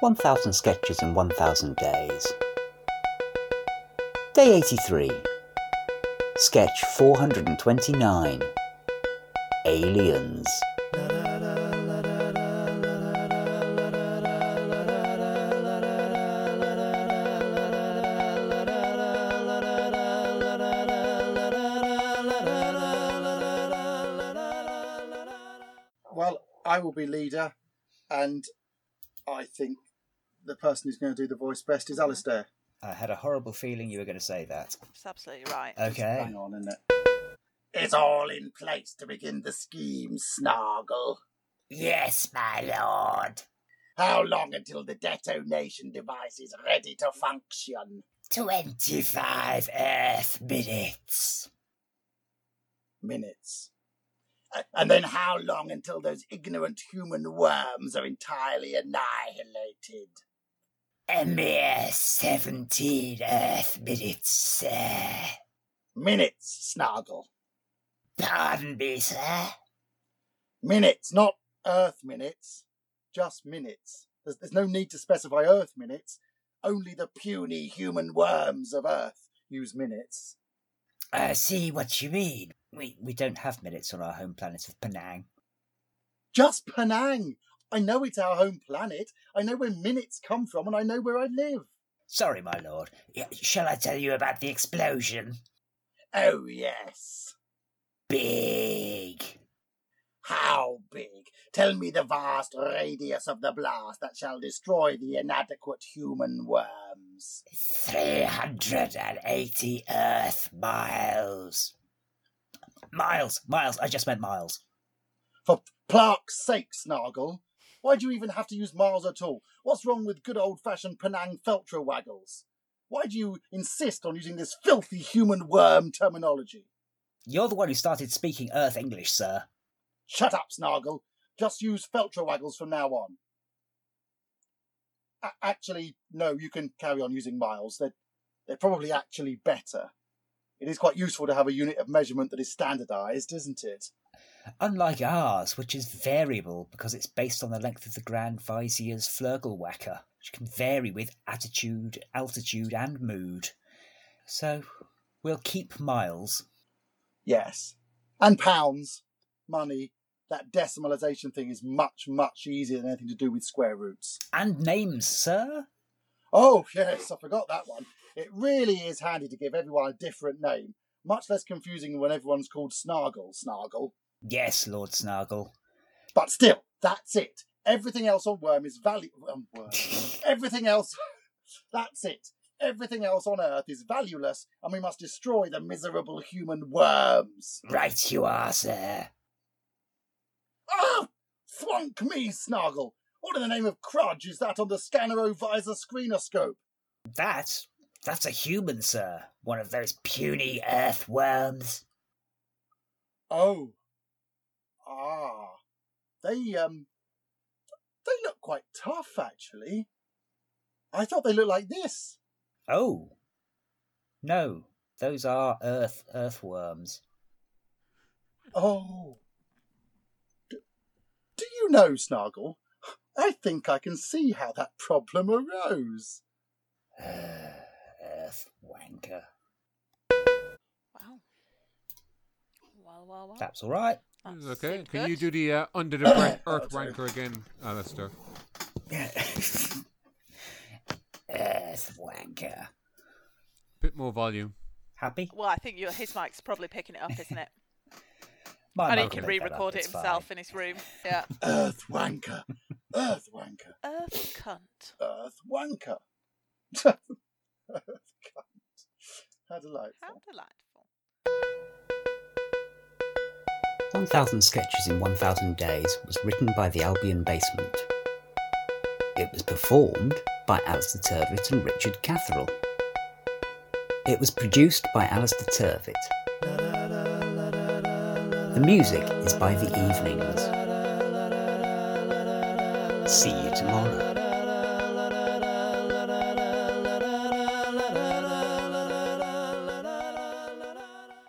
1000 Sketches in 1000 Days. Day 83. Sketch 429. Aliens. Well, I will be leader, and I think the person who's going to do the voice best is mm-hmm. Alistair. I had a horrible feeling you were going to say that. That's absolutely right. Okay. Hang on, isn't it? It's all in place to begin the scheme, Snargle. Yes, my lord. How long until the detonation device is ready to function? 25 Earth minutes. Minutes. And then how long until those ignorant human worms are entirely annihilated? A mere 17 Earth minutes, sir. Minutes, Snargle. Pardon me, sir. Minutes, not Earth minutes. Just minutes. There's, there's no need to specify Earth minutes. Only the puny human worms of Earth use minutes. I see what you mean. We, we don't have minutes on our home planet of Penang. Just Penang. I know it's our home planet. I know where minutes come from, and I know where I live. Sorry, my lord. Shall I tell you about the explosion? Oh, yes. Big. How big? Tell me the vast radius of the blast that shall destroy the inadequate human worms. 380 Earth miles. Miles, miles, I just meant miles. For Clark's sake, Snargle. Why do you even have to use miles at all? What's wrong with good old fashioned Penang Feltra waggles? Why do you insist on using this filthy human worm terminology? You're the one who started speaking Earth English, sir. Shut up, Snargle. Just use Feltra waggles from now on. A- actually, no, you can carry on using miles. They're, they're probably actually better. It is quite useful to have a unit of measurement that is standardized, isn't it? Unlike ours, which is variable because it's based on the length of the Grand Vizier's Flurgelwacker, which can vary with attitude, altitude, and mood. So, we'll keep miles. Yes. And pounds, money. That decimalisation thing is much, much easier than anything to do with square roots. And names, sir? Oh, yes, I forgot that one. It really is handy to give everyone a different name. Much less confusing when everyone's called Snargle, Snargle. Yes, Lord Snargle. But still, that's it. Everything else on Worm is value. Um, worm. Everything else. That's it. Everything else on Earth is valueless, and we must destroy the miserable human worms. Right you are, sir. Ah! Thwunk me, Snargle! What in the name of Crudge is that on the Scannero-Visor screenoscope? That? That's a human, sir. One of those puny earthworms. Oh. Ah. They, um. They look quite tough, actually. I thought they looked like this. Oh. No, those are earth earthworms. Oh. D- do you know, Snargle? I think I can see how that problem arose. Earth wanker. Wow. Well, well, well. That's all right. That It's okay. Can good. you do the uh, under the breath earth wanker again, Alistair? Earth wanker. Bit more volume. Happy? Well, I think your his mic's probably picking it up, isn't it? My and he can will pick that up, re-record it himself fine. in his room. Yeah. Earth wanker. Earth wanker. Earth cunt. Earth wanker. Earth cunt. How delightful. How delightful. 1000 Sketches in 1000 Days was written by the Albion Basement. It was performed by Alistair Turvitt and Richard Catherall. It was produced by Alistair Turvitt. The music is by The Evenings. See you tomorrow.